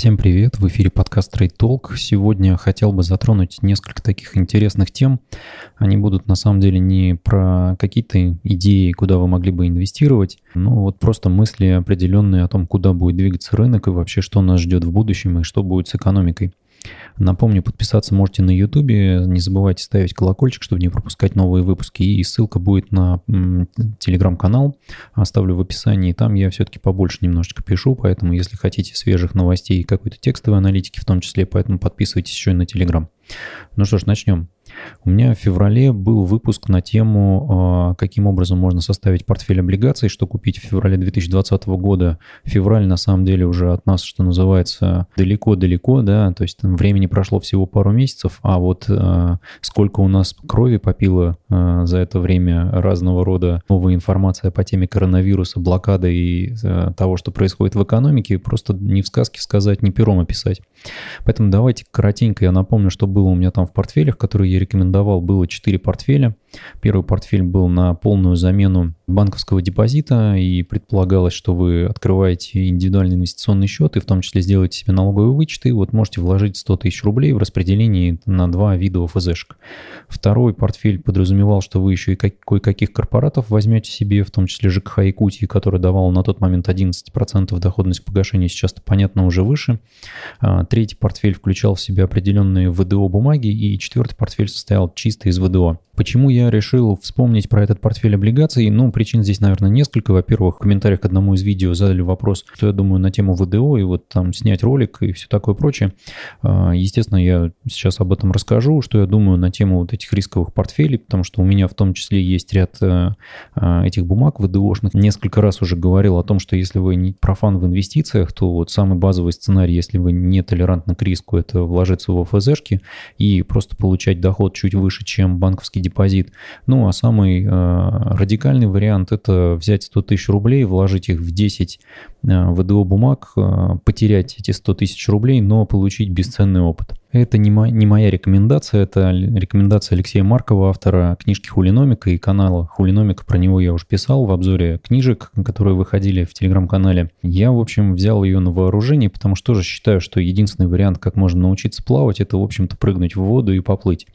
Всем привет, в эфире подкаст Trade Talk. Сегодня хотел бы затронуть несколько таких интересных тем. Они будут на самом деле не про какие-то идеи, куда вы могли бы инвестировать, но вот просто мысли определенные о том, куда будет двигаться рынок и вообще что нас ждет в будущем и что будет с экономикой. Напомню, подписаться можете на YouTube. Не забывайте ставить колокольчик, чтобы не пропускать новые выпуски. И ссылка будет на телеграм-канал. Оставлю в описании. Там я все-таки побольше немножечко пишу, поэтому если хотите свежих новостей и какой-то текстовой аналитики в том числе, поэтому подписывайтесь еще и на телеграм. Ну что ж, начнем. У меня в феврале был выпуск на тему, а, каким образом можно составить портфель облигаций, что купить в феврале 2020 года. Февраль, на самом деле, уже от нас, что называется, далеко-далеко, да, то есть там времени прошло всего пару месяцев, а вот а, сколько у нас крови попило а, за это время разного рода новая информация по теме коронавируса, блокады и того, что происходит в экономике, просто ни в сказке сказать, ни пером описать. Поэтому давайте коротенько я напомню, что было у меня там в портфелях, которые я рекомендовал, было 4 портфеля. Первый портфель был на полную замену банковского депозита, и предполагалось, что вы открываете индивидуальный инвестиционный счет, и в том числе сделаете себе налоговые вычеты, и вот можете вложить 100 тысяч рублей в распределении на два вида ОФЗшек. Второй портфель подразумевал, что вы еще и кое-каких корпоратов возьмете себе, в том числе ЖКХ Якутии, который давал на тот момент 11% доходность погашения, сейчас, понятно, уже выше. А, третий портфель включал в себя определенные ВДО бумаги, и четвертый портфель состоял чисто из ВДО. Почему я решил вспомнить про этот портфель облигаций? Ну, причин здесь, наверное, несколько. Во-первых, в комментариях к одному из видео задали вопрос, что я думаю на тему ВДО и вот там снять ролик и все такое прочее. А, естественно, я сейчас об этом расскажу, что я думаю на тему вот этих рисковых портфелей, потому что у меня в том числе есть ряд э, а, этих бумаг ВДОшных. Несколько раз уже говорил о том, что если вы не профан в инвестициях, то вот самый базовый сценарий, если вы не толерантны к риску, это вложиться в ОФЗшки и просто получать доход чуть выше, чем банковский депозит. Ну, а самый э, радикальный вариант – это взять 100 тысяч рублей, вложить их в 10 э, ВДО бумаг, э, потерять эти 100 тысяч рублей, но получить бесценный опыт. Это не, мо- не моя рекомендация, это рекомендация Алексея Маркова, автора книжки «Хулиномика» и канала «Хулиномика». Про него я уже писал в обзоре книжек, которые выходили в телеграм-канале. Я, в общем, взял ее на вооружение, потому что тоже считаю, что единственный вариант, как можно научиться плавать, это, в общем-то, прыгнуть в воду и поплыть.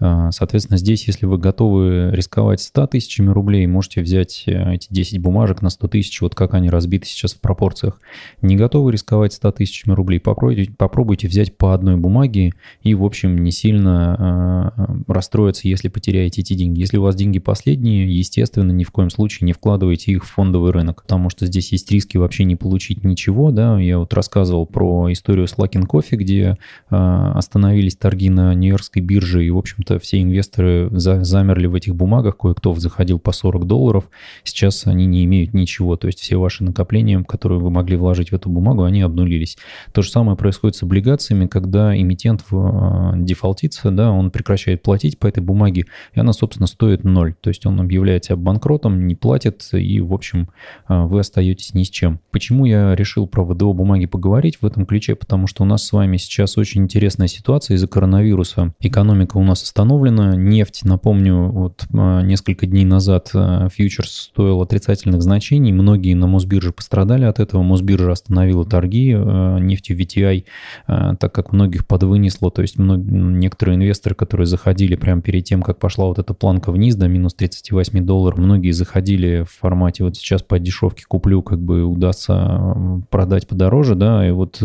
А, соответственно, здесь, если вы готовы рисковать 100 тысячами рублей, можете взять э, эти 10 бумажек на 100 тысяч, вот как они разбиты сейчас в пропорциях. Не готовы рисковать 100 тысячами рублей, попробуйте, попробуйте взять по одной бумаге и, в общем, не сильно э, расстроиться, если потеряете эти деньги. Если у вас деньги последние, естественно, ни в коем случае не вкладывайте их в фондовый рынок, потому что здесь есть риски вообще не получить ничего. Да? Я вот рассказывал про историю с Luckin Coffee, где э, остановились торги на Нью-Йоркской бирже и, в общем все инвесторы за, замерли в этих бумагах, кое-кто заходил по 40 долларов, сейчас они не имеют ничего, то есть все ваши накопления, которые вы могли вложить в эту бумагу, они обнулились. То же самое происходит с облигациями, когда эмитент а, дефолтится, да, он прекращает платить по этой бумаге, и она, собственно, стоит ноль, то есть он объявляет себя банкротом, не платит, и, в общем, а, вы остаетесь ни с чем. Почему я решил про ВДО бумаги поговорить в этом ключе? Потому что у нас с вами сейчас очень интересная ситуация из-за коронавируса. Экономика у нас остановлена. Нефть, напомню, вот а, несколько дней назад а, фьючерс стоил отрицательных значений. Многие на Мосбирже пострадали от этого. Мосбиржа остановила торги а, нефтью VTI, так как многих подвынесло. То есть некоторые инвесторы, которые заходили прямо перед тем, как пошла вот эта планка вниз до минус 38 долларов, многие заходили в формате вот сейчас по дешевке куплю, как бы удастся продать подороже, да, и вот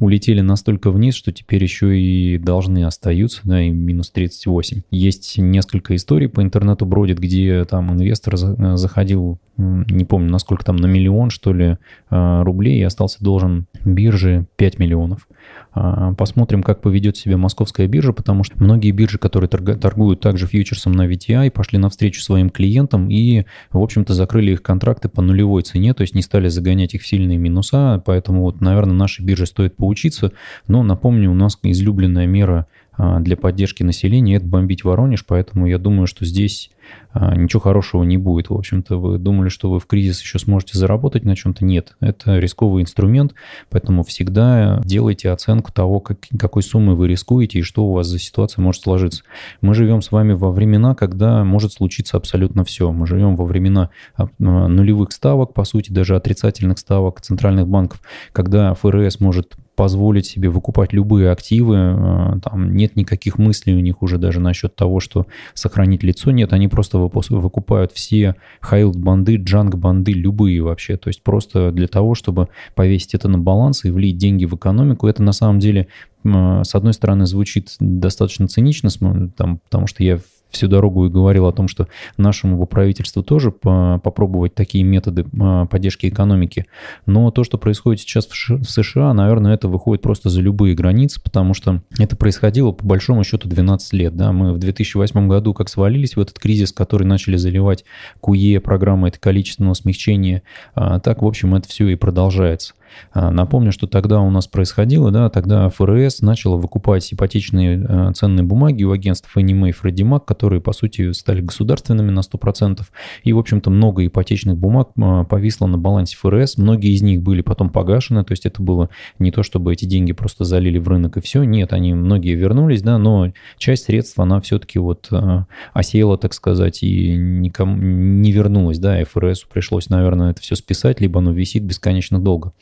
улетели настолько вниз, что теперь еще и должны остаются, да, и минус 38. Есть несколько историй по интернету бродит, где там инвестор э, заходил, не помню, насколько там, на миллион, что ли, э, рублей и остался должен бирже 5 миллионов. А, посмотрим, как поведет себя московская биржа, потому что многие биржи, которые торгуют также фьючерсом на VTI, пошли навстречу своим клиентам и, в общем-то, закрыли их контракты по нулевой цене, то есть не стали загонять их в сильные минуса, поэтому вот, наверное, нашей бирже стоит поучиться. Но напомню, у нас излюбленная мера для поддержки населения, это бомбить Воронеж, поэтому я думаю, что здесь а, ничего хорошего не будет. В общем-то, вы думали, что вы в кризис еще сможете заработать на чем-то? Нет, это рисковый инструмент, поэтому всегда делайте оценку того, как, какой суммы вы рискуете и что у вас за ситуация может сложиться. Мы живем с вами во времена, когда может случиться абсолютно все. Мы живем во времена а, нулевых ставок, по сути, даже отрицательных ставок центральных банков, когда ФРС может позволить себе выкупать любые активы, э, там нет никаких мыслей у них уже даже насчет того, что сохранить лицо, нет, они просто выкупают все хайлд-банды, джанг-банды, любые вообще, то есть просто для того, чтобы повесить это на баланс и влить деньги в экономику, это на самом деле с одной стороны, звучит достаточно цинично, там, потому что я всю дорогу и говорил о том, что нашему правительству тоже попробовать такие методы а, поддержки экономики. Но то, что происходит сейчас в США, наверное, это выходит просто за любые границы, потому что это происходило по большому счету 12 лет. Да? Мы в 2008 году как свалились в этот кризис, который начали заливать КУЕ, программа это количественного смягчения, а, так, в общем, это все и продолжается. А, напомню, что тогда у нас происходило, да, тогда ФРС начала выкупать ипотечные ценные бумаги у агентств Fannie Mae и Freddie Mac, которые, по сути, стали государственными на 100%. И, в общем-то, много ипотечных бумаг а, повисло на балансе ФРС. Многие из них были потом погашены, то есть это было не то, чтобы эти деньги просто залили в рынок и все. Нет, они многие вернулись, да, но часть средств, она все-таки вот э, осела, так сказать, и никому не вернулась, да, ФРС пришлось, наверное, это все списать, либо оно висит бесконечно долго.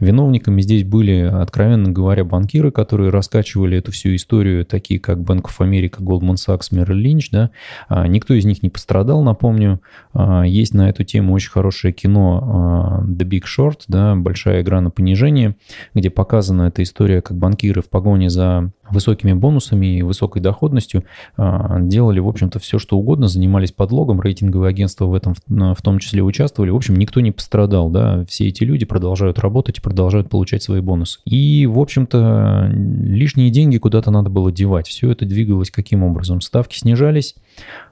Виновниками здесь были, откровенно говоря, банкиры, которые раскачивали эту всю историю, такие как Bank of America, Goldman Sachs, Merrill Lynch. Да? А, никто из них не пострадал, напомню. А, есть на эту тему очень хорошее кино а, The Big Short, да, большая игра на понижение, где показана эта история, как банкиры в погоне за высокими бонусами и высокой доходностью делали, в общем-то, все, что угодно, занимались подлогом, рейтинговые агентства в этом в том числе участвовали. В общем, никто не пострадал, да, все эти люди продолжают работать и продолжают получать свои бонусы. И, в общем-то, лишние деньги куда-то надо было девать. Все это двигалось каким образом? Ставки снижались, а,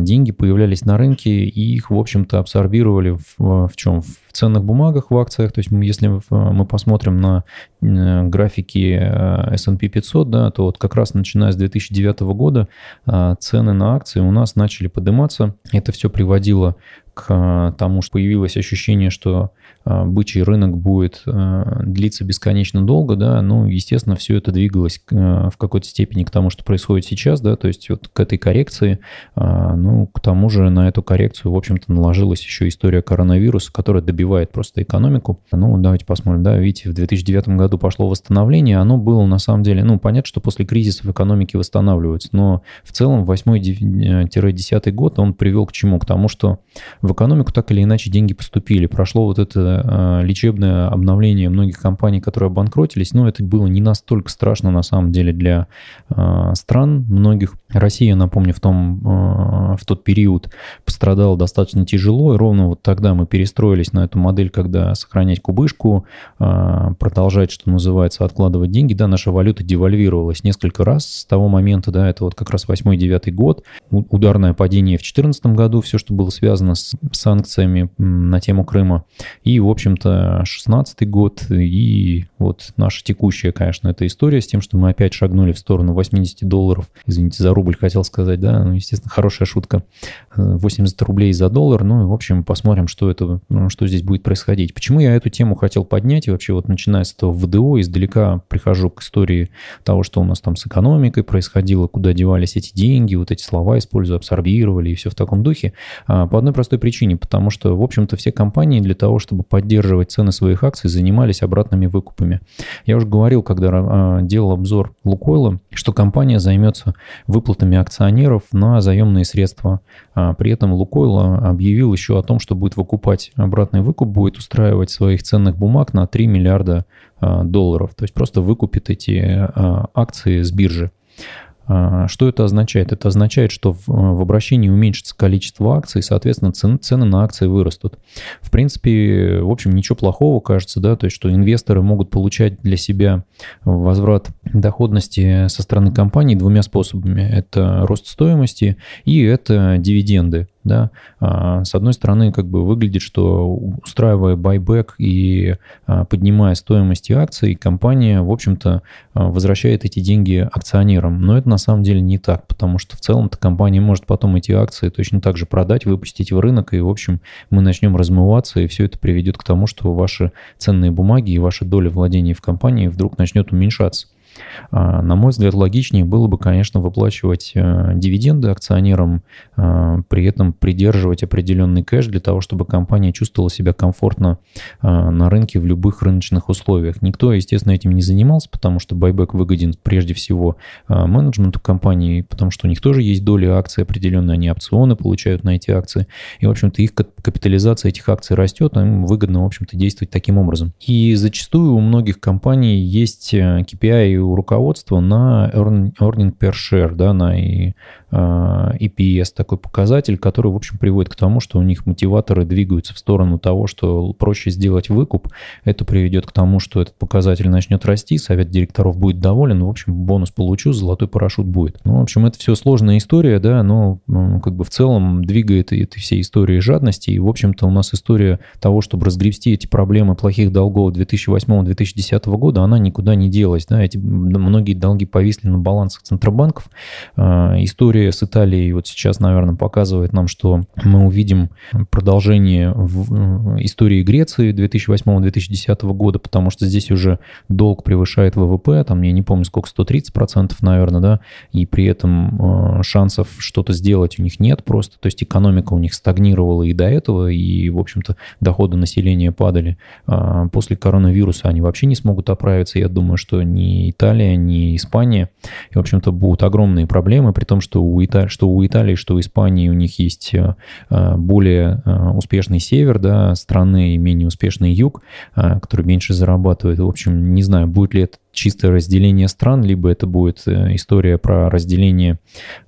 деньги появлялись на рынке, и их, в общем-то, абсорбировали в, в чем? В ценных бумагах, в акциях. То есть если мы посмотрим на графики э, S&P 500, да, то вот как раз начиная с 2009 года а, цены на акции у нас начали подниматься. Это все приводило к э, тому, что появилось ощущение, что э, бычий рынок будет э, длиться бесконечно долго, да, ну, естественно, все это двигалось в какой-то степени к тому, что происходит сейчас, да, то есть вот к этой коррекции, ну, к тому же на эту коррекцию, в общем-то, наложилась еще история коронавируса, которая добивает просто экономику. Ну, давайте посмотрим, да, видите, в 2009 году пошло восстановление, оно было на самом деле, ну, понятно, что после кризиса в экономике восстанавливаются, но в целом 8-10 год он привел к чему? К тому, что в экономику так или иначе деньги поступили. Прошло вот это э, лечебное обновление многих компаний, которые обанкротились, но это было не настолько страшно на самом деле для э, стран многих. Россия, напомню, в, том, э, в тот период пострадала достаточно тяжело, и ровно вот тогда мы перестроились на эту модель, когда сохранять кубышку, продолжать, что называется, откладывать деньги. Да, наша валюта девальвировалась несколько раз с того момента, да, это вот как раз 8-9 год, ударное падение в 2014 году, все, что было связано с санкциями на тему Крыма. И, в общем-то, 16 год и вот наша текущая, конечно, эта история с тем, что мы опять шагнули в сторону 80 долларов. Извините, за рубль хотел сказать, да, ну, естественно, хорошая шутка. 80 рублей за доллар. Ну, в общем, посмотрим, что это, ну, что здесь будет происходить. Почему я эту тему хотел поднять? И вообще вот начиная с этого ВДО, издалека прихожу к истории того, что у нас там с экономикой происходило, куда девались эти деньги, вот эти слова использую, абсорбировали и все в таком духе. А, по одной простой причине, потому что, в общем-то, все компании для того, чтобы поддерживать цены своих акций, занимались обратными выкупами. Я уже говорил, когда а, делал обзор Лукойла, что компания займется выплатами акционеров на заемные средства. А при этом Лукойл объявил еще о том, что будет выкупать обратный выкуп, будет устраивать своих ценных бумаг на 3 миллиарда а, долларов. То есть просто выкупит эти акции с биржи. А, что это означает? Это означает, что в, в обращении уменьшится количество акций, и, соответственно, цены, цены на акции вырастут. В принципе, в общем, ничего плохого, кажется, да, то есть, что инвесторы могут получать для себя возврат доходности со стороны компании двумя способами. Это рост стоимости и это дивиденды. Да. А, с одной стороны, как бы выглядит, что устраивая байбек и а, поднимая стоимость акций, компания, в общем-то, а, возвращает эти деньги акционерам. Но это на самом деле не так, потому что в целом-то компания может потом эти акции точно так же продать, выпустить в рынок, и, в общем, мы начнем размываться, и все это приведет к тому, что ваши ценные бумаги и ваша доля владения в компании вдруг начнет уменьшаться. А, на мой взгляд, логичнее было бы, конечно, выплачивать э, дивиденды акционерам, а, при этом придерживать определенный кэш для того, чтобы компания чувствовала себя комфортно а, на рынке в любых рыночных условиях. Никто, естественно, этим не занимался, потому что байбек выгоден прежде всего менеджменту компании, потому что у них тоже есть доли акций определенные, они опционы получают на эти акции. И, в общем-то, их капитализация этих акций растет, им выгодно, в общем-то, действовать таким образом. И зачастую у многих компаний есть KPI у руководства на earning per share, да, на EPS, а, такой показатель, который, в общем, приводит к тому, что у них мотиваторы двигаются в сторону того, что проще сделать выкуп. Это приведет к тому, что этот показатель начнет расти, совет директоров будет доволен, в общем, бонус получу, золотой парашют будет. Ну, в общем, это все сложная история, да, но как бы в целом двигает этой всей истории жадности, и, в общем-то, у нас история того, чтобы разгребсти эти проблемы плохих долгов 2008-2010 года, она никуда не делась, да, эти многие долги повисли на балансах центробанков. А, история с Италией вот сейчас, наверное, показывает нам, что мы увидим продолжение в истории Греции 2008-2010 года, потому что здесь уже долг превышает ВВП, там, я не помню, сколько, 130%, наверное, да, и при этом а, шансов что-то сделать у них нет просто, то есть экономика у них стагнировала и до этого, и, в общем-то, доходы населения падали. А, после коронавируса они вообще не смогут оправиться, я думаю, что ни Италия, ни Испания. И, в общем-то, будут огромные проблемы, при том, что у, Италии, что у Италии, что у Испании у них есть э, э, более э, успешный север да, страны и менее успешный юг, который меньше зарабатывает. В общем, не знаю, будет ли это чистое разделение стран, либо это будет э, история про разделение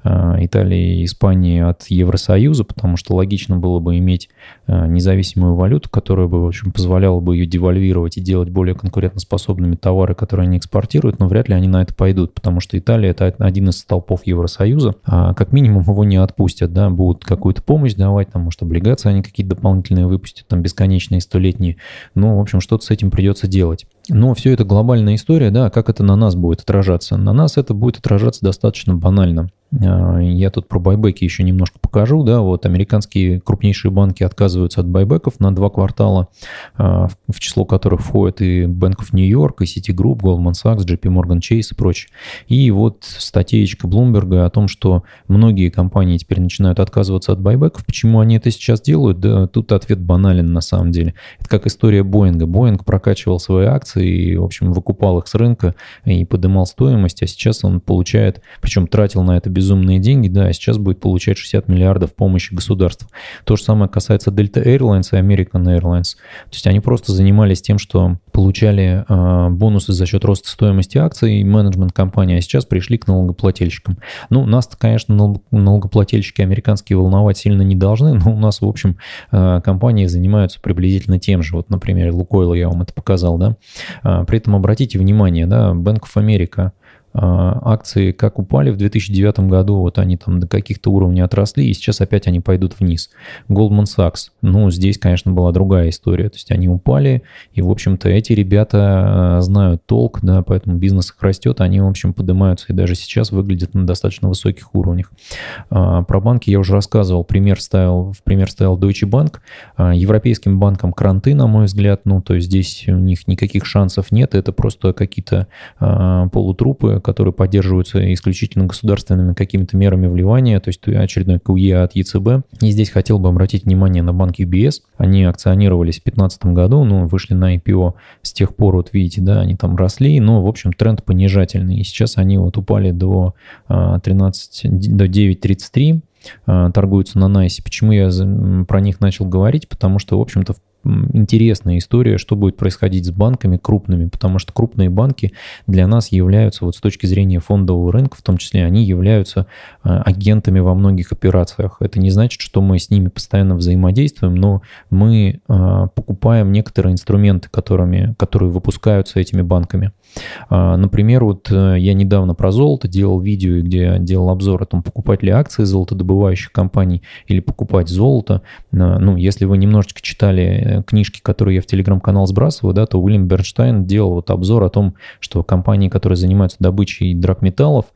э, Италии и Испании от Евросоюза, потому что логично было бы иметь э, независимую валюту, которая бы, в общем, позволяла бы ее девальвировать и делать более конкурентоспособными товары, которые они экспортируют, но вряд ли они на это пойдут, потому что Италия — это один из столпов Евросоюза, а как минимум его не отпустят, да, будут какую-то помощь давать, там, может, облигации они какие-то дополнительные выпустят, там, бесконечные, столетние, ну, в общем, что-то с этим придется делать. Но все это глобальная история, да, как это на нас будет отражаться? На нас это будет отражаться достаточно банально. А, я тут про байбеки еще немножко покажу. Да, вот американские крупнейшие банки отказываются от байбеков на два квартала, а, в число которых входят и Bank of New York, и Citigroup, Goldman Sachs, JP Morgan Chase и прочее. И вот статейка Блумберга о том, что многие компании теперь начинают отказываться от байбеков. Почему они это сейчас делают? Да, тут ответ банален на самом деле. Это как история Боинга. Боинг прокачивал свои акции и, в общем, выкупал их с рынка и подымал стоимость, а сейчас он получает, причем тратил на это безумные деньги, да, а сейчас будет получать 60 миллиардов помощи государства. То же самое касается Delta Airlines и American Airlines. То есть они просто занимались тем, что получали э, бонусы за счет роста стоимости акций менеджмент компании, а сейчас пришли к налогоплательщикам. Ну, нас, конечно, налогоплательщики американские волновать сильно не должны, но у нас, в общем, э, компании занимаются приблизительно тем же. Вот, например, Лукойл я вам это показал, да. Э, при этом обратите внимание, да, Bank of America – а, акции как упали в 2009 году, вот они там до каких-то уровней отросли, и сейчас опять они пойдут вниз. Goldman Sachs, ну, здесь, конечно, была другая история, то есть они упали, и, в общем-то, эти ребята а, знают толк, да, поэтому бизнес их растет, они, в общем, поднимаются и даже сейчас выглядят на достаточно высоких уровнях. А, про банки я уже рассказывал, пример ставил, в пример ставил Deutsche Bank, европейским банкам кранты, на мой взгляд, ну, то есть здесь у них никаких шансов нет, это просто какие-то полутрупы, которые поддерживаются исключительно государственными какими-то мерами вливания, то есть очередной КУЕ от ЕЦБ. И здесь хотел бы обратить внимание на банк UBS. Они акционировались в 2015 году, ну, вышли на IPO с тех пор, вот видите, да, они там росли, но, в общем, тренд понижательный. И сейчас они вот упали до 13, а, до 9.33 а, торгуются на Найсе. Почему я про них начал говорить? Потому что, в общем-то, в интересная история, что будет происходить с банками крупными, потому что крупные банки для нас являются, вот с точки зрения фондового рынка, в том числе, они являются а, агентами во многих операциях. Это не значит, что мы с ними постоянно взаимодействуем, но мы а, покупаем некоторые инструменты, которыми, которые выпускаются этими банками. А, например, вот э, я недавно про золото делал видео, где делал обзор о том, покупать ли акции золотодобывающих компаний или покупать золото. А, ну, если вы немножечко читали э, книжки, которые я в телеграм-канал сбрасываю, да, то Уильям Бернштайн делал вот обзор о том, что компании, которые занимаются добычей драгметаллов,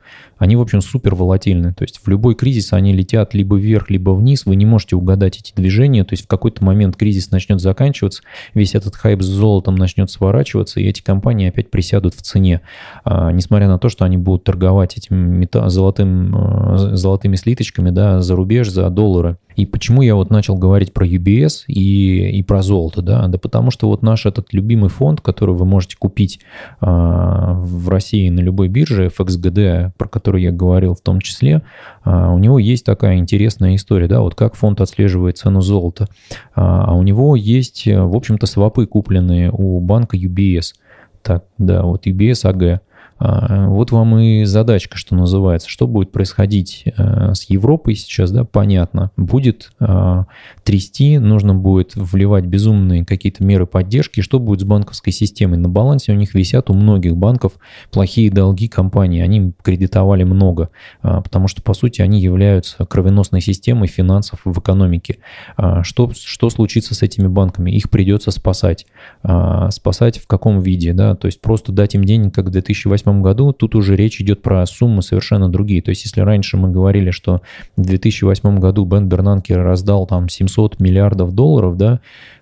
они, в общем, супер волатильны. То есть в любой кризис они летят либо вверх, либо вниз. Вы не можете угадать эти движения. То есть в какой-то момент кризис начнет заканчиваться, весь этот хайп с золотом начнет сворачиваться, и эти компании опять присядут в цене. А, несмотря на то, что они будут торговать этим мета- золотым, э, золотыми слиточками да, за рубеж, за доллары. И почему я вот начал говорить про UBS и, и про золото, да? Да потому что вот наш этот любимый фонд, который вы можете купить а, в России на любой бирже, FXGD, про который я говорил в том числе, а, у него есть такая интересная история, да, вот как фонд отслеживает цену золота. А, а у него есть, в общем-то, свопы, купленные у банка UBS. Так, да, вот UBS AG. А, вот вам и задачка, что называется. Что будет происходить э, с Европой сейчас, да, понятно. Будет а, трясти, нужно будет вливать безумные какие-то меры поддержки. Что будет с банковской системой? На балансе у них висят у многих банков плохие долги компании. Они кредитовали много, а, потому что, по сути, они являются кровеносной системой финансов в экономике. Что, что случится с этими банками? Их придется спасать. Спасать в каком виде? Да? То есть просто дать им денег, как в 2008 2008 году тут уже речь идет про суммы совершенно другие. То есть если раньше мы говорили, что в 2008 году Бен Бернанке раздал там 700 миллиардов долларов, да,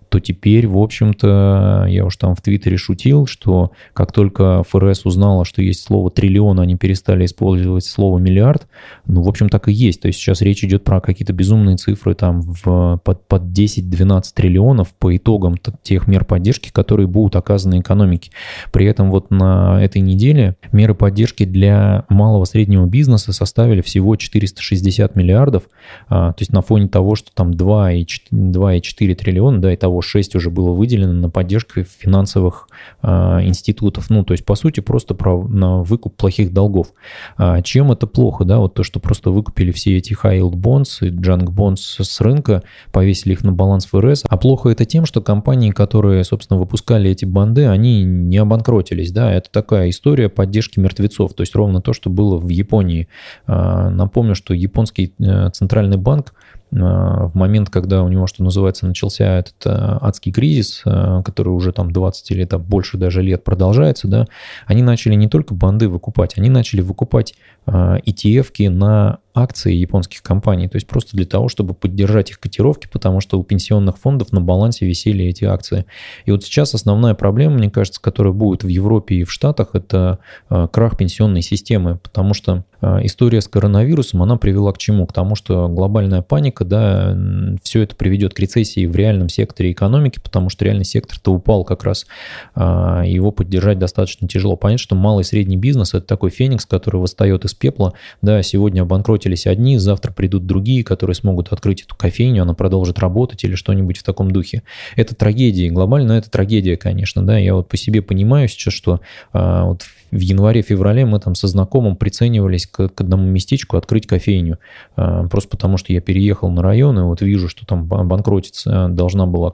то теперь, в общем-то, я уж там в Твиттере шутил, что как только ФРС узнала, что есть слово триллион, они перестали использовать слово миллиард. Ну, в общем, так и есть. То есть сейчас речь идет про какие-то безумные цифры там в, под, под 10-12 триллионов по итогам тех мер поддержки, которые будут оказаны экономике. При этом вот на этой неделе меры поддержки для малого среднего бизнеса составили всего 460 миллиардов. А, то есть на фоне того, что там 2,4 триллиона, да, и того 6 уже было выделено на поддержку финансовых а, институтов. Ну, то есть, по сути, просто про, на выкуп плохих долгов. А, чем это плохо, да, вот то, что просто выкупили все эти high-yield bonds и junk bonds с рынка, повесили их на баланс ФРС. А плохо это тем, что компании, которые, собственно, выпускали эти банды, они не обанкротились, да, это такая история поддержки мертвецов, то есть ровно то, что было в Японии. А, напомню, что японский э, центральный банк в момент, когда у него, что называется, начался этот э, адский кризис, э, который уже там 20 или там больше даже лет продолжается, да, они начали не только банды выкупать, они начали выкупать ETF-ки э, на акции японских компаний, то есть просто для того, чтобы поддержать их котировки, потому что у пенсионных фондов на балансе висели эти акции. И вот сейчас основная проблема, мне кажется, которая будет в Европе и в Штатах, это крах пенсионной системы, потому что история с коронавирусом, она привела к чему? К тому, что глобальная паника да, все это приведет к рецессии в реальном секторе экономики, потому что реальный сектор-то упал как раз, а, его поддержать достаточно тяжело. Понятно, что малый и средний бизнес – это такой феникс, который восстает из пепла, да, сегодня обанкротились одни, завтра придут другие, которые смогут открыть эту кофейню, она продолжит работать или что-нибудь в таком духе. Это трагедия, глобально это трагедия, конечно, да, я вот по себе понимаю сейчас, что а, вот в январе-феврале мы там со знакомым приценивались к, к одному местечку открыть кофейню, а, просто потому что я переехал на район и вот вижу, что там банкротиться должна была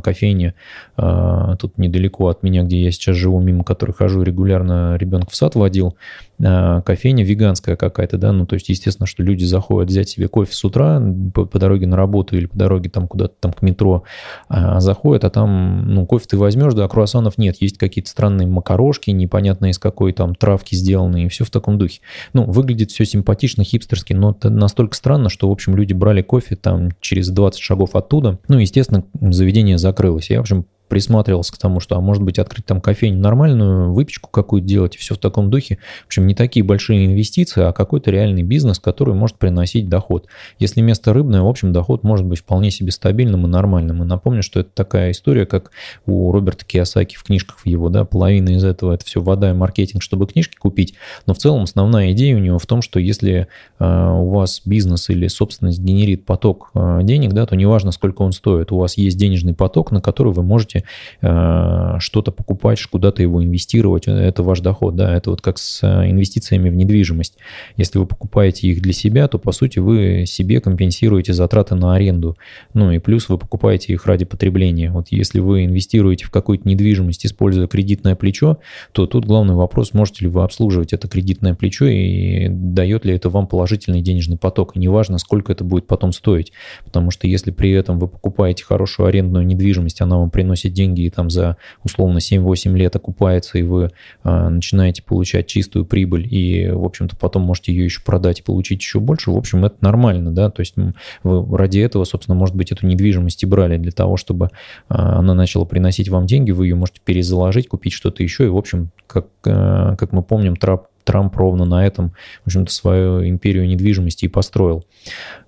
кофейня а, тут недалеко от меня, где я сейчас живу, мимо которой хожу регулярно, ребенка в сад водил, кофейня веганская какая-то, да, ну, то есть, естественно, что люди заходят взять себе кофе с утра по, по дороге на работу или по дороге там куда-то там к метро, а, заходят, а там, ну, кофе ты возьмешь, да, а круассанов нет, есть какие-то странные макарошки, непонятно из какой там травки сделаны, и все в таком духе. Ну, выглядит все симпатично, хипстерски, но это настолько странно, что, в общем, люди брали кофе там через 20 шагов оттуда. Ну, естественно, заведение закрылось. Я, в общем, присматривался к тому, что, а может быть, открыть там кофейню нормальную, выпечку какую-то делать, и все в таком духе. В общем, не такие большие инвестиции, а какой-то реальный бизнес, который может приносить доход. Если место рыбное, в общем, доход может быть вполне себе стабильным и нормальным. И напомню, что это такая история, как у Роберта Киосаки в книжках его, да, половина из этого это все вода и маркетинг, чтобы книжки купить. Но в целом основная идея у него в том, что если э, у вас бизнес или собственность генерит поток э, денег, да, то неважно, сколько он стоит, у вас есть денежный поток, на который вы можете можете э, что-то покупать, куда-то его инвестировать, это ваш доход, да, это вот как с э, инвестициями в недвижимость. Если вы покупаете их для себя, то, по сути, вы себе компенсируете затраты на аренду, ну и плюс вы покупаете их ради потребления. Вот если вы инвестируете в какую-то недвижимость, используя кредитное плечо, то тут главный вопрос, можете ли вы обслуживать это кредитное плечо и дает ли это вам положительный денежный поток, и неважно, сколько это будет потом стоить, потому что если при этом вы покупаете хорошую арендную недвижимость, она вам приносит деньги и там за условно 7-8 лет окупается, и вы а, начинаете получать чистую прибыль, и, в общем-то, потом можете ее еще продать и получить еще больше, в общем, это нормально, да, то есть вы ради этого, собственно, может быть, эту недвижимость и брали для того, чтобы а, она начала приносить вам деньги, вы ее можете перезаложить, купить что-то еще, и, в общем, как, а, как мы помним, трап Трамп ровно на этом, в общем-то, свою империю недвижимости и построил.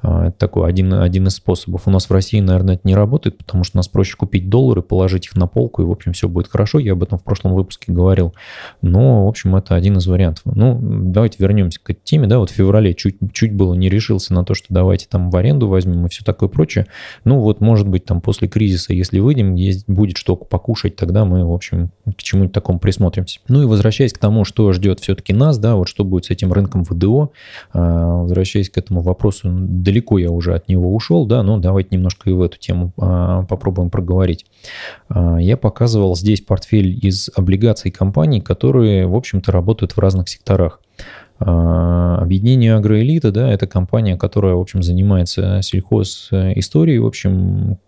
А, это такой один, один из способов. У нас в России, наверное, это не работает, потому что нас проще купить доллары, положить их на полку, и, в общем, все будет хорошо. Я об этом в прошлом выпуске говорил. Но, в общем, это один из вариантов. Ну, давайте вернемся к теме. Да, вот в феврале чуть, чуть было не решился на то, что давайте там в аренду возьмем и все такое прочее. Ну, вот, может быть, там после кризиса, если выйдем, есть, будет что покушать, тогда мы, в общем, к чему-нибудь такому присмотримся. Ну и возвращаясь к тому, что ждет все-таки нас, нас, да, вот что будет с этим рынком ВДО, а, возвращаясь к этому вопросу, далеко я уже от него ушел, да, но давайте немножко и в эту тему а, попробуем проговорить. А, я показывал здесь портфель из облигаций компаний, которые, в общем-то, работают в разных секторах. Объединение Агроэлита, да, это компания, которая, в общем, занимается сельхоз историей, в общем,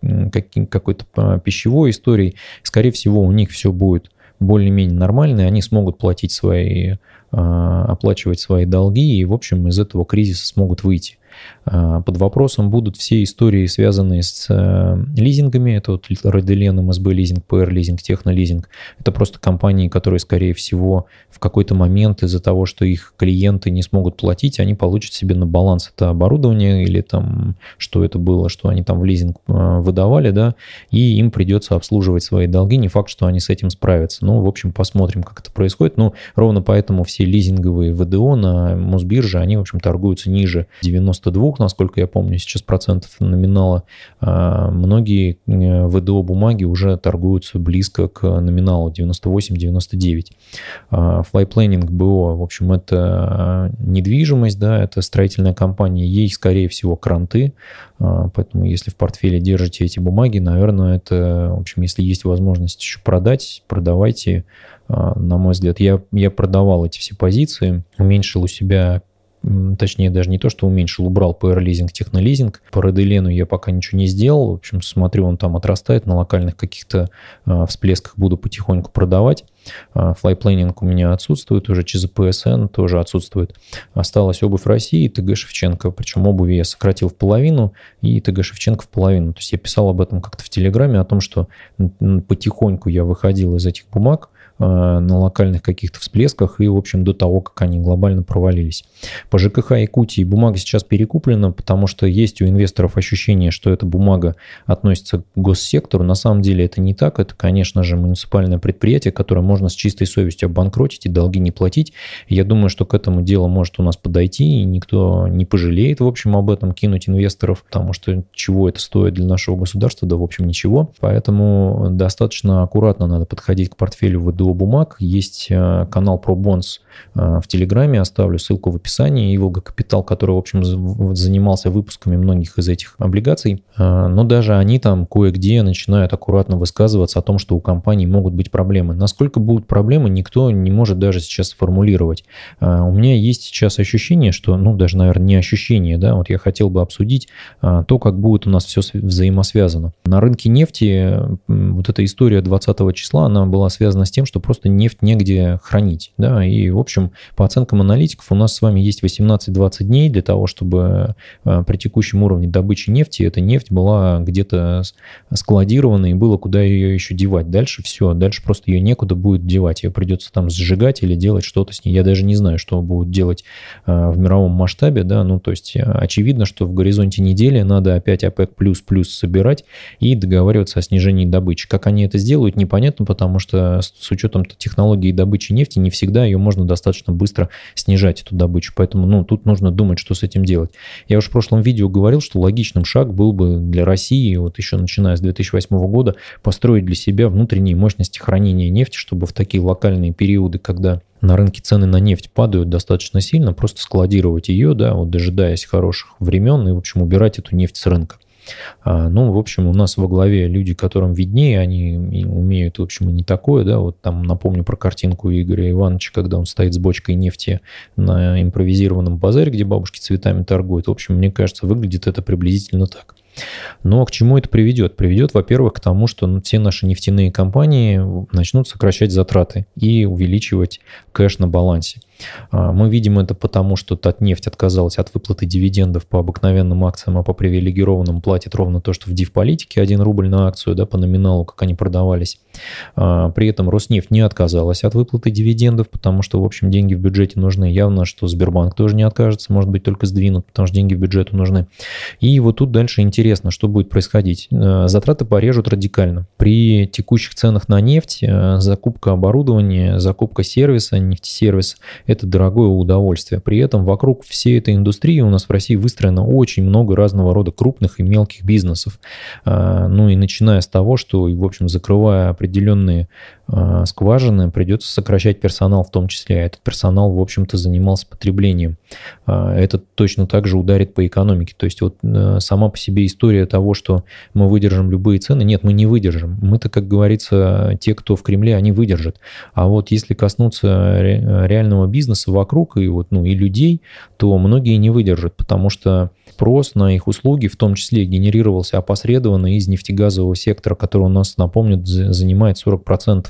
какой-то пищевой историей. Скорее всего, у них все будет более-менее нормально, и они смогут платить свои а, оплачивать свои долги и, в общем, из этого кризиса смогут выйти. А, под вопросом будут все истории, связанные с э, лизингами. Это вот Роделен, МСБ лизинг, ПР лизинг, технолизинг. Это просто компании, которые, скорее всего, в какой-то момент из-за того, что их клиенты не смогут платить, они получат себе на баланс это оборудование или там, что это было, что они там в лизинг э, выдавали, да, и им придется обслуживать свои долги. Не факт, что они с этим справятся. Ну, в общем, посмотрим, как это происходит. Ну, ровно поэтому все лизинговые ВДО на Мосбирже, они, в общем, торгуются ниже 92 двух, насколько я помню, сейчас процентов номинала. А, многие э, ВДО бумаги уже торгуются близко к номиналу 98-99. А, Flyplanning БО, в общем, это недвижимость, да, это строительная компания, ей, скорее всего, кранты, а, поэтому если в портфеле держите эти бумаги, наверное, это, в общем, если есть возможность еще продать, продавайте, на мой взгляд. Я, я продавал эти все позиции, уменьшил у себя точнее даже не то, что уменьшил, убрал PR-лизинг, технолизинг. По Ределену я пока ничего не сделал. В общем, смотрю, он там отрастает, на локальных каких-то э, всплесках буду потихоньку продавать. Флайплейнинг у меня отсутствует, уже ЧЗПСН тоже отсутствует. Осталась обувь России и ТГ Шевченко. Причем обуви я сократил в половину и ТГ Шевченко в половину. То есть я писал об этом как-то в Телеграме, о том, что потихоньку я выходил из этих бумаг, Э, на локальных каких-то всплесках и, в общем, до того, как они глобально провалились. По ЖКХ Якутии бумага сейчас перекуплена, потому что есть у инвесторов ощущение, что эта бумага относится к госсектору. На самом деле это не так. Это, конечно же, муниципальное предприятие, которое можно с чистой совестью обанкротить и долги не платить. Я думаю, что к этому делу может у нас подойти, и никто не пожалеет, в общем, об этом кинуть инвесторов, потому что чего это стоит для нашего государства, да, в общем, ничего. Поэтому достаточно аккуратно надо подходить к портфелю ВДО бумаг. Есть э, канал ProBonds э, в Телеграме, оставлю ссылку в описании, и Волга Капитал, который, в общем, занимался выпусками многих из этих облигаций. Э, но даже они там кое-где начинают аккуратно высказываться о том, что у компаний могут быть проблемы. Насколько будут проблемы, никто не может даже сейчас сформулировать. У меня есть сейчас ощущение, что, ну, даже, наверное, не ощущение, да, вот я хотел бы обсудить то, как будет у нас все взаимосвязано. На рынке нефти вот эта история 20 числа, она была связана с тем, что просто нефть негде хранить. Да? И, в общем, по оценкам аналитиков, у нас с вами есть 18-20 дней для того, чтобы э, при текущем уровне добычи нефти эта нефть была где-то складирована и было куда ее еще девать. Дальше все, дальше просто ее некуда будет девать. Ее придется там сжигать или делать что-то с ней. Я даже не знаю, что будут делать э, в мировом масштабе. Да? Ну, то есть, э, очевидно, что в горизонте недели надо опять ОПЕК плюс-плюс собирать и договариваться о снижении добычи. Как они это сделают, непонятно, потому что с учетом учетом технологии добычи нефти не всегда ее можно достаточно быстро снижать, эту добычу. Поэтому ну, тут нужно думать, что с этим делать. Я уже в прошлом видео говорил, что логичным шаг был бы для России, вот еще начиная с 2008 года, построить для себя внутренние мощности хранения нефти, чтобы в такие локальные периоды, когда на рынке цены на нефть падают достаточно сильно, просто складировать ее, да, вот дожидаясь хороших времен и, в общем, убирать эту нефть с рынка. А, ну, в общем, у нас во главе люди, которым виднее, они умеют, в общем, и не такое, да, вот там напомню про картинку Игоря Ивановича, когда он стоит с бочкой нефти на импровизированном базаре, где бабушки цветами торгуют. В общем, мне кажется, выглядит это приблизительно так. Но к чему это приведет? Приведет, во-первых, к тому, что ну, все наши нефтяные компании начнут сокращать затраты и увеличивать кэш на балансе. А, мы видим это потому, что Татнефть отказалась от выплаты дивидендов по обыкновенным акциям, а по привилегированным платит ровно то, что в див-политике 1 рубль на акцию, да, по номиналу, как они продавались. А, при этом Роснефть не отказалась от выплаты дивидендов, потому что, в общем, деньги в бюджете нужны. Явно, что Сбербанк тоже не откажется, может быть, только сдвинут, потому что деньги в бюджету нужны. И вот тут дальше интересно, что будет происходить. А, затраты порежут радикально. При текущих ценах на нефть закупка оборудования, закупка сервиса, нефтесервис это дорогое удовольствие. При этом вокруг всей этой индустрии у нас в России выстроено очень много разного рода крупных и мелких бизнесов. А, ну и начиная с того, что, в общем, закрывая определенные скважины, придется сокращать персонал в том числе. Этот персонал, в общем-то, занимался потреблением. Это точно так же ударит по экономике. То есть вот э, сама по себе история того, что мы выдержим любые цены, нет, мы не выдержим. Мы-то, как говорится, те, кто в Кремле, они выдержат. А вот если коснуться реального бизнеса, вокруг и, вот, ну, и людей, то многие не выдержат, потому что спрос на их услуги, в том числе генерировался опосредованно из нефтегазового сектора, который у нас, напомню, занимает 40% а,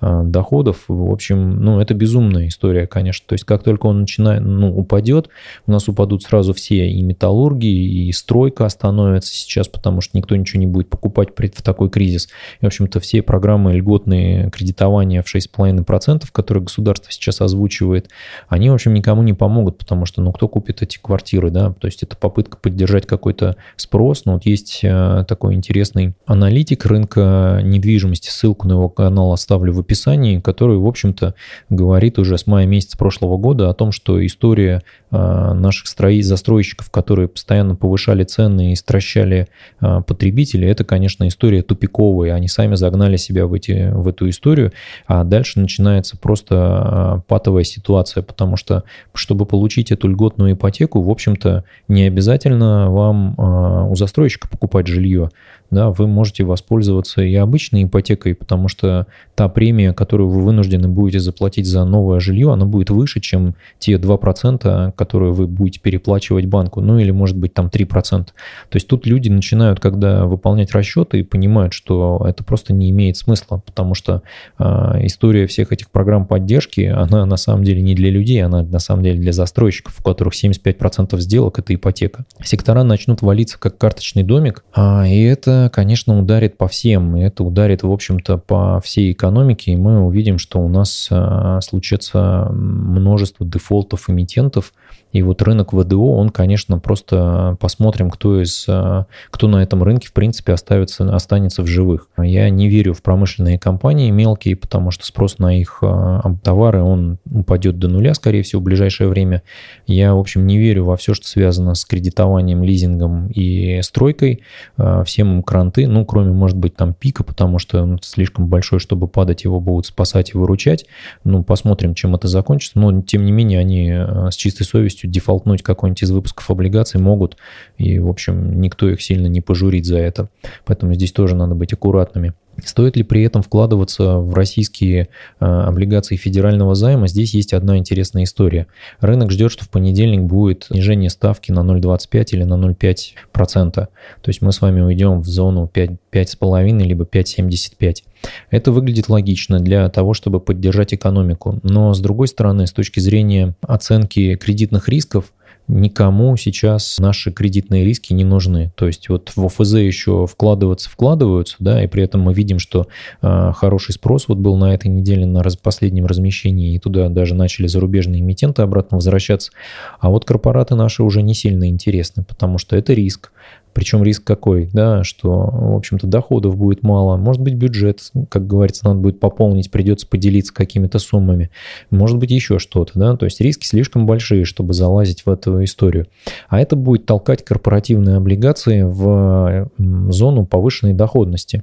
доходов. В общем, ну, это безумная история, конечно. То есть, как только он начинает, ну, упадет, у нас упадут сразу все и металлурги, и стройка остановится сейчас, потому что никто ничего не будет покупать в такой кризис. И, в общем-то, все программы льготные кредитования в 6,5%, которые государство сейчас озвучивает, они, в общем, никому не помогут, потому что, ну, кто купит эти квартиры, да, то есть это попытка попытка поддержать какой-то спрос. Но вот есть э, такой интересный аналитик рынка недвижимости, ссылку на его канал оставлю в описании, который, в общем-то, говорит уже с мая месяца прошлого года о том, что история э, наших застройщиков, которые постоянно повышали цены и стращали э, потребителей, это, конечно, история тупиковая. Они сами загнали себя в, эти, в эту историю, а дальше начинается просто патовая ситуация, потому что, чтобы получить эту льготную ипотеку, в общем-то, не обязательно вам а, у застройщика покупать жилье да, вы можете воспользоваться и обычной ипотекой, потому что та премия, которую вы вынуждены будете заплатить за новое жилье, она будет выше, чем те 2%, которые вы будете переплачивать банку, ну или может быть там 3%. То есть тут люди начинают, когда выполнять расчеты, и понимают, что это просто не имеет смысла, потому что э, история всех этих программ поддержки, она на самом деле не для людей, она на самом деле для застройщиков, у которых 75% сделок это ипотека. Сектора начнут валиться как карточный домик, а, и это конечно, ударит по всем. И это ударит, в общем-то, по всей экономике. И мы увидим, что у нас а, случится множество дефолтов эмитентов, и вот рынок ВДО, он, конечно, просто посмотрим, кто, из, э, кто на этом рынке, в принципе, оставится, останется в живых. Я не верю в промышленные компании мелкие, потому что спрос на их э, товары, он упадет до нуля, скорее всего, в ближайшее время. Я, в общем, не верю во все, что связано с кредитованием, лизингом и стройкой. Э, всем им кранты, ну, кроме, может быть, там пика, потому что он слишком большой, чтобы падать, его будут спасать и выручать. Ну, посмотрим, чем это закончится. Но, тем не менее, они с чистой совестью полностью дефолтнуть какой-нибудь из выпусков облигаций могут, и, в общем, никто их сильно не пожурит за это. Поэтому здесь тоже надо быть аккуратными. Стоит ли при этом вкладываться в российские э, облигации федерального займа? Здесь есть одна интересная история. Рынок ждет, что в понедельник будет снижение ставки на 0,25 или на 0,5%. То есть мы с вами уйдем в зону 5,5 либо 5,75. Это выглядит логично для того, чтобы поддержать экономику. Но с другой стороны, с точки зрения оценки кредитных рисков, никому сейчас наши кредитные риски не нужны. То есть вот в ОФЗ еще вкладываться вкладываются, да, и при этом мы видим, что э, хороший спрос вот был на этой неделе на раз, последнем размещении, и туда даже начали зарубежные эмитенты обратно возвращаться. А вот корпораты наши уже не сильно интересны, потому что это риск. Причем риск какой, да, что, в общем-то, доходов будет мало. Может быть, бюджет, как говорится, надо будет пополнить, придется поделиться какими-то суммами. Может быть, еще что-то, да. То есть риски слишком большие, чтобы залазить в эту историю. А это будет толкать корпоративные облигации в зону повышенной доходности.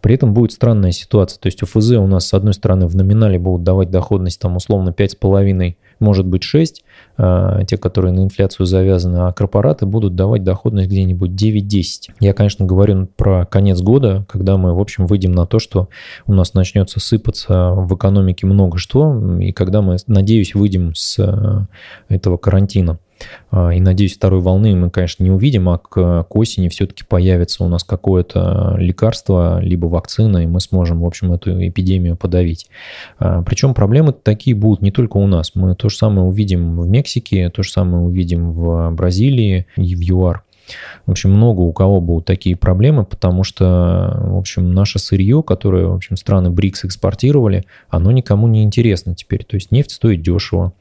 При этом будет странная ситуация. То есть УФЗ у нас, с одной стороны, в номинале будут давать доходность там условно 5,5, может быть 6, а, те, которые на инфляцию завязаны, а корпораты будут давать доходность где-нибудь 9-10. Я, конечно, говорю про конец года, когда мы, в общем, выйдем на то, что у нас начнется сыпаться в экономике много что, и когда мы, надеюсь, выйдем с э, этого карантина. А, и надеюсь, второй волны мы, конечно, не увидим, а к, к осени все-таки появится у нас какое-то лекарство, либо вакцина, и мы сможем, в общем, эту эпидемию подавить. А, Причем проблемы такие будут не только у нас. Мы то же самое увидим в Мексике, то же самое увидим в Бразилии и в ЮАР. В общем, много у кого будут такие проблемы, потому что, в общем, наше сырье, которое, в общем, страны БРИКС экспортировали, оно никому не интересно теперь. То есть нефть стоит дешево,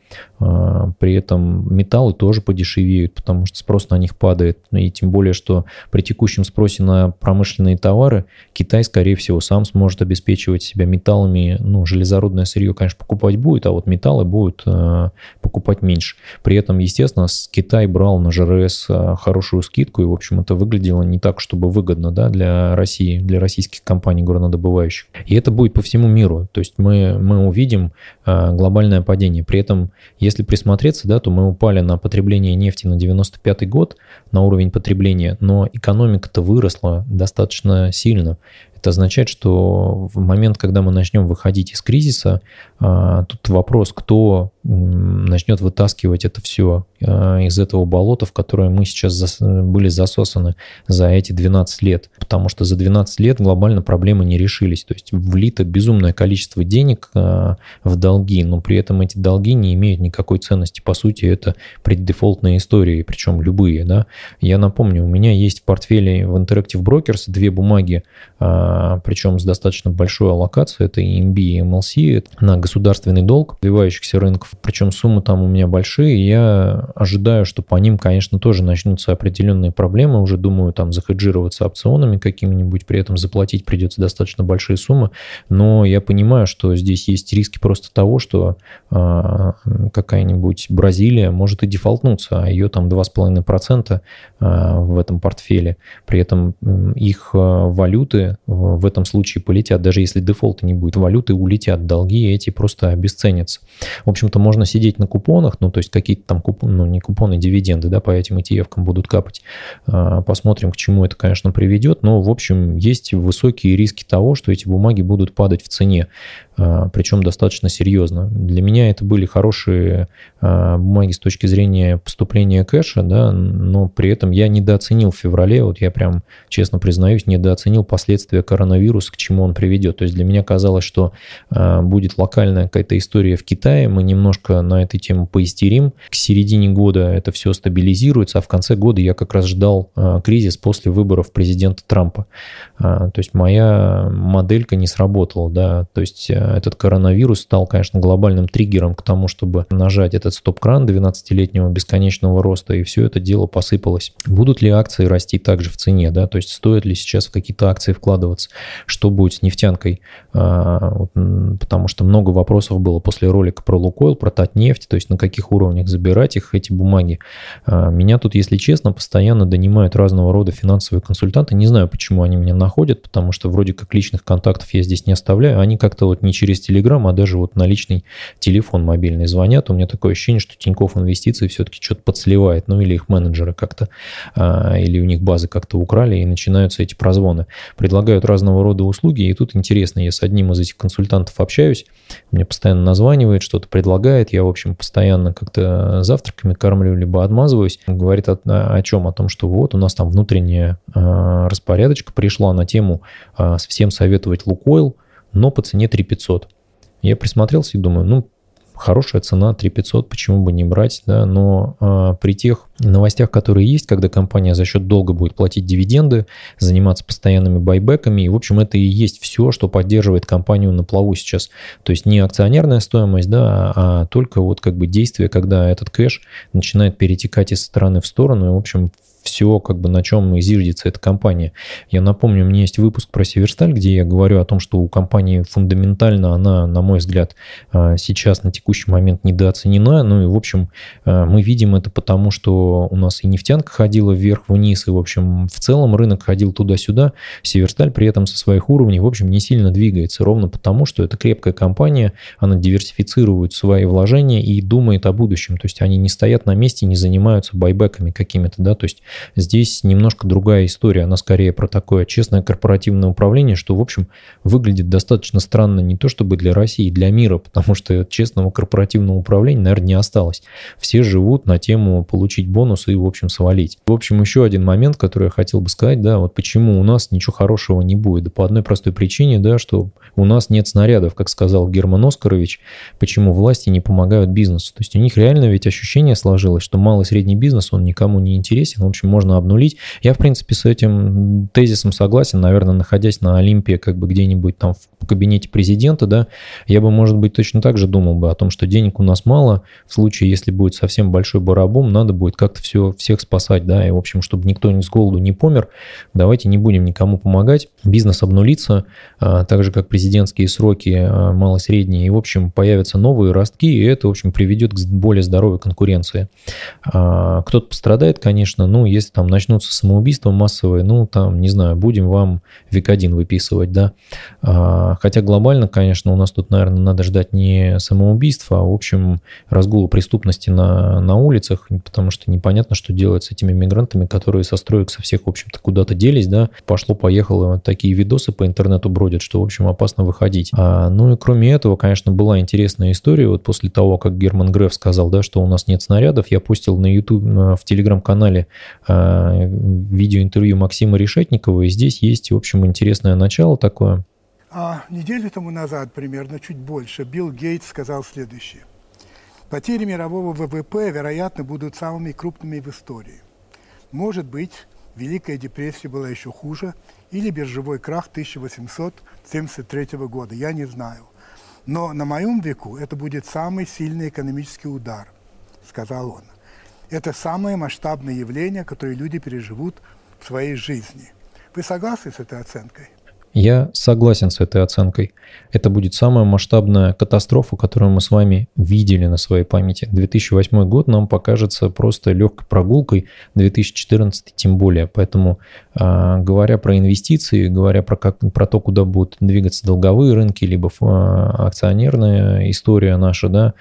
при этом металлы тоже подешевеют, потому что спрос на них падает. И тем более, что при текущем спросе на промышленные товары Китай, скорее всего, сам сможет обеспечивать себя металлами. Ну, железорудное сырье, конечно, покупать будет, а вот металлы будут а, покупать меньше. При этом, естественно, Китай брал на ЖРС а, хорошую скидку, и, в общем, это выглядело не так, чтобы выгодно да, для России, для российских компаний горнодобывающих. И это будет по всему миру. То есть мы, мы увидим глобальное падение. При этом если присмотреться, да, то мы упали на потребление нефти на 95 год, на уровень потребления, но экономика-то выросла достаточно сильно. Это означает, что в момент, когда мы начнем выходить из кризиса, а, тут вопрос, кто начнет вытаскивать это все а, из этого болота, в которое мы сейчас были засосаны за эти 12 лет. Потому что за 12 лет глобально проблемы не решились. То есть влито безумное количество денег а, в долги, но при этом эти долги не имеют никакой ценности. По сути, это преддефолтные истории, причем любые. Да? Я напомню, у меня есть в портфеле в Interactive Brokers две бумаги а, причем с достаточно большой аллокацией, это EMB и MLC, на государственный долг развивающихся рынков, причем суммы там у меня большие, я ожидаю, что по ним, конечно, тоже начнутся определенные проблемы, уже думаю там захеджироваться опционами какими-нибудь, при этом заплатить придется достаточно большие суммы, но я понимаю, что здесь есть риски просто того, что а, какая-нибудь Бразилия может и дефолтнуться, а ее там 2,5% а, в этом портфеле, при этом их а, валюты в этом случае полетят. Даже если дефолта не будет, валюты улетят, долги эти просто обесценятся. В общем-то, можно сидеть на купонах, ну, то есть какие-то там купоны, ну, не купоны, дивиденды, да, по этим ETF будут капать. А, посмотрим, к чему это, конечно, приведет. Но, в общем, есть высокие риски того, что эти бумаги будут падать в цене. А, причем достаточно серьезно. Для меня это были хорошие а, бумаги с точки зрения поступления кэша, да, но при этом я недооценил в феврале, вот я прям честно признаюсь, недооценил последствия коронавируса, к чему он приведет. То есть для меня казалось, что а, будет локальная какая-то история в Китае, мы немножко на эту тему поистерим, к середине года это все стабилизируется, а в конце года я как раз ждал кризис после выборов президента Трампа. То есть моя моделька не сработала, да, то есть этот коронавирус стал, конечно, глобальным триггером к тому, чтобы нажать этот стоп-кран 12-летнего бесконечного роста, и все это дело посыпалось. Будут ли акции расти также в цене, да, то есть стоит ли сейчас в какие-то акции вкладываться, что будет с нефтянкой, а, потому что много вопросов было после ролика про Лукойл, про Татнефть, то есть на каких уровнях забирать их, эти бумаги. А, меня тут, если честно, постоянно донимают разного рода финансовые консультанты, не знаю, почему они меня находят, потому что вроде как личных контактов я здесь не оставляю, они как-то вот не через Телеграм, а даже вот на личный телефон мобильный звонят. У меня такое ощущение, что Тинькофф Инвестиции все-таки что-то подсливает, ну или их менеджеры как-то, а, или у них базы как-то украли, и начинаются эти прозвоны. Предлагают разного рода услуги, и тут интересно, я с одним из этих консультантов общаюсь, мне постоянно названивает, что-то предлагает, я, в общем, постоянно как-то завтраками кормлю, либо отмазываюсь, говорит о, о чем? О том, что вот у нас там внутренняя э, распорядочка пришла на тему э, всем советовать Лукойл, но по цене 3500. Я присмотрелся и думаю, ну, хорошая цена 3500, почему бы не брать, да, но э, при тех новостях, которые есть, когда компания за счет долга будет платить дивиденды, заниматься постоянными байбеками. И, в общем, это и есть все, что поддерживает компанию на плаву сейчас. То есть не акционерная стоимость, да, а только вот как бы действие, когда этот кэш начинает перетекать из стороны в сторону. И, в общем, все, как бы на чем зиждется эта компания. Я напомню, у меня есть выпуск про Северсталь, где я говорю о том, что у компании фундаментально она, на мой взгляд, а, сейчас на текущий момент недооценена. Ну и, в общем, а, мы видим это потому, что у нас и нефтянка ходила вверх-вниз, и, в общем, в целом рынок ходил туда-сюда. Северсталь при этом со своих уровней, в общем, не сильно двигается, ровно потому, что это крепкая компания, она диверсифицирует свои вложения и думает о будущем. То есть они не стоят на месте, не занимаются байбеками какими-то, да, то есть Здесь немножко другая история, она скорее про такое честное корпоративное управление, что, в общем, выглядит достаточно странно не то чтобы для России, для мира, потому что честного корпоративного управления, наверное, не осталось. Все живут на тему получить бонус и, в общем, свалить. В общем, еще один момент, который я хотел бы сказать, да, вот почему у нас ничего хорошего не будет. Да по одной простой причине, да, что у нас нет снарядов, как сказал Герман Оскарович, почему власти не помогают бизнесу. То есть у них реально ведь ощущение сложилось, что малый и средний бизнес, он никому не интересен, в общем, можно обнулить. Я, в принципе, с этим тезисом согласен, наверное, находясь на Олимпе, как бы где-нибудь там в кабинете президента, да, я бы, может быть, точно так же думал бы о том, что денег у нас мало, в случае, если будет совсем большой барабум, надо будет как-то все, всех спасать, да, и, в общем, чтобы никто ни с голоду не помер, давайте не будем никому помогать, бизнес обнулится, а, так же, как президентские сроки а, мало-средние, и, в общем, появятся новые ростки, и это, в общем, приведет к более здоровой конкуренции. А, кто-то пострадает, конечно, ну, если там начнутся самоубийства массовые, ну, там, не знаю, будем вам век один выписывать, да. А, хотя глобально, конечно, у нас тут, наверное, надо ждать не самоубийства, а, в общем, разгула преступности на, на улицах, потому что непонятно, что делать с этими мигрантами, которые со строек со всех, в общем-то, куда-то делись, да. Пошло-поехало, такие видосы по интернету бродят, что, в общем, опасно выходить. А, ну и кроме этого, конечно, была интересная история. Вот после того, как Герман Греф сказал, да, что у нас нет снарядов, я пустил на YouTube, в телеграм-канале видеоинтервью Максима Решетникова, и здесь есть, в общем, интересное начало такое. А неделю тому назад, примерно чуть больше, Билл Гейтс сказал следующее. Потери мирового ВВП, вероятно, будут самыми крупными в истории. Может быть, Великая депрессия была еще хуже, или биржевой крах 1873 года, я не знаю. Но на моем веку это будет самый сильный экономический удар, сказал он. Это самое масштабное явление, которое люди переживут в своей жизни. Вы согласны с этой оценкой? Я согласен с этой оценкой. Это будет самая масштабная катастрофа, которую мы с вами видели на своей памяти. 2008 год нам покажется просто легкой прогулкой, 2014 тем более. Поэтому, а, говоря про инвестиции, говоря про, как, про то, куда будут двигаться долговые рынки, либо а, акционерная история наша, да,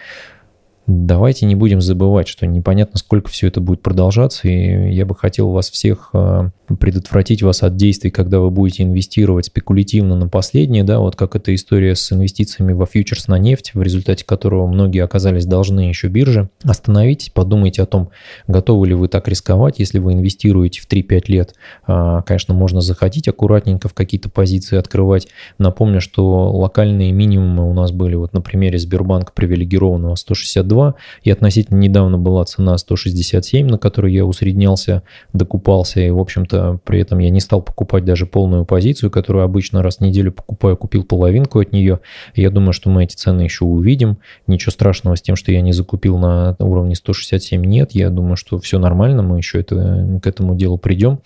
давайте не будем забывать, что непонятно, сколько все это будет продолжаться, и я бы хотел вас всех а, предотвратить вас от действий, когда вы будете инвестировать спекулятивно на последнее, да, вот как эта история с инвестициями во фьючерс на нефть, в результате которого многие оказались должны еще бирже. Остановитесь, подумайте о том, готовы ли вы так рисковать, если вы инвестируете в 3-5 лет. А, конечно, можно заходить аккуратненько в какие-то позиции открывать. Напомню, что локальные минимумы у нас были, вот на примере Сбербанка привилегированного 162, и относительно недавно была цена 167, на которой я усреднялся, докупался, и, в общем-то, при этом я не стал покупать даже полную позицию, которую обычно раз в неделю покупаю, купил половинку от нее. Я думаю, что мы эти цены еще увидим. Ничего страшного с тем, что я не закупил на уровне 167 нет. Я думаю, что все нормально, мы еще это, к этому делу придем.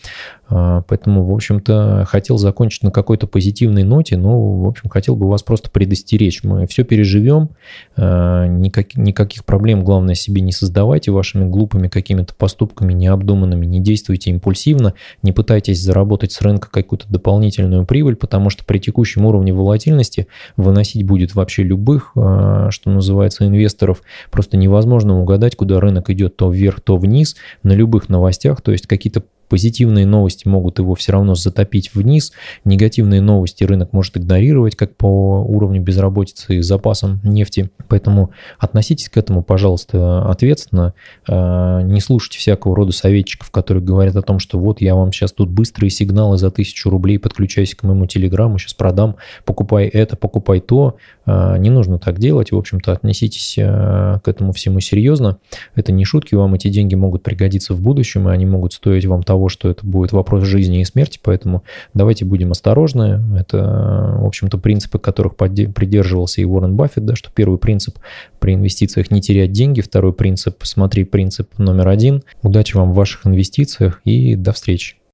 А, поэтому, в общем-то, хотел закончить на какой-то позитивной ноте, но, в общем, хотел бы вас просто предостеречь. Мы все переживем, а, никак, никаких проблем, главное, себе не создавайте вашими глупыми какими-то поступками, необдуманными, не действуйте импульсивно, не пытайтесь заработать с рынка какую-то дополнительную прибыль, потому что при текущем уровне волатильности выносить будет вообще любых, а, что называется, инвесторов. Просто невозможно угадать, куда рынок идет то вверх, то вниз, на любых новостях, то есть какие-то Позитивные новости могут его все равно затопить вниз, негативные новости рынок может игнорировать, как по уровню безработицы и запасам нефти. Поэтому относитесь к этому, пожалуйста, ответственно. А, не слушайте всякого рода советчиков, которые говорят о том, что вот я вам сейчас тут быстрые сигналы за тысячу рублей, подключайся к моему телеграмму, сейчас продам, покупай это, покупай то. А, не нужно так делать. В общем-то, отнеситесь а, к этому всему серьезно. Это не шутки, вам эти деньги могут пригодиться в будущем, и они могут стоить вам того, того, что это будет вопрос жизни и смерти, поэтому давайте будем осторожны. Это, в общем-то, принципы, которых придерживался и Уоррен Баффет, да, что первый принцип при инвестициях не терять деньги, второй принцип, смотри, принцип номер один. Удачи вам в ваших инвестициях и до встречи.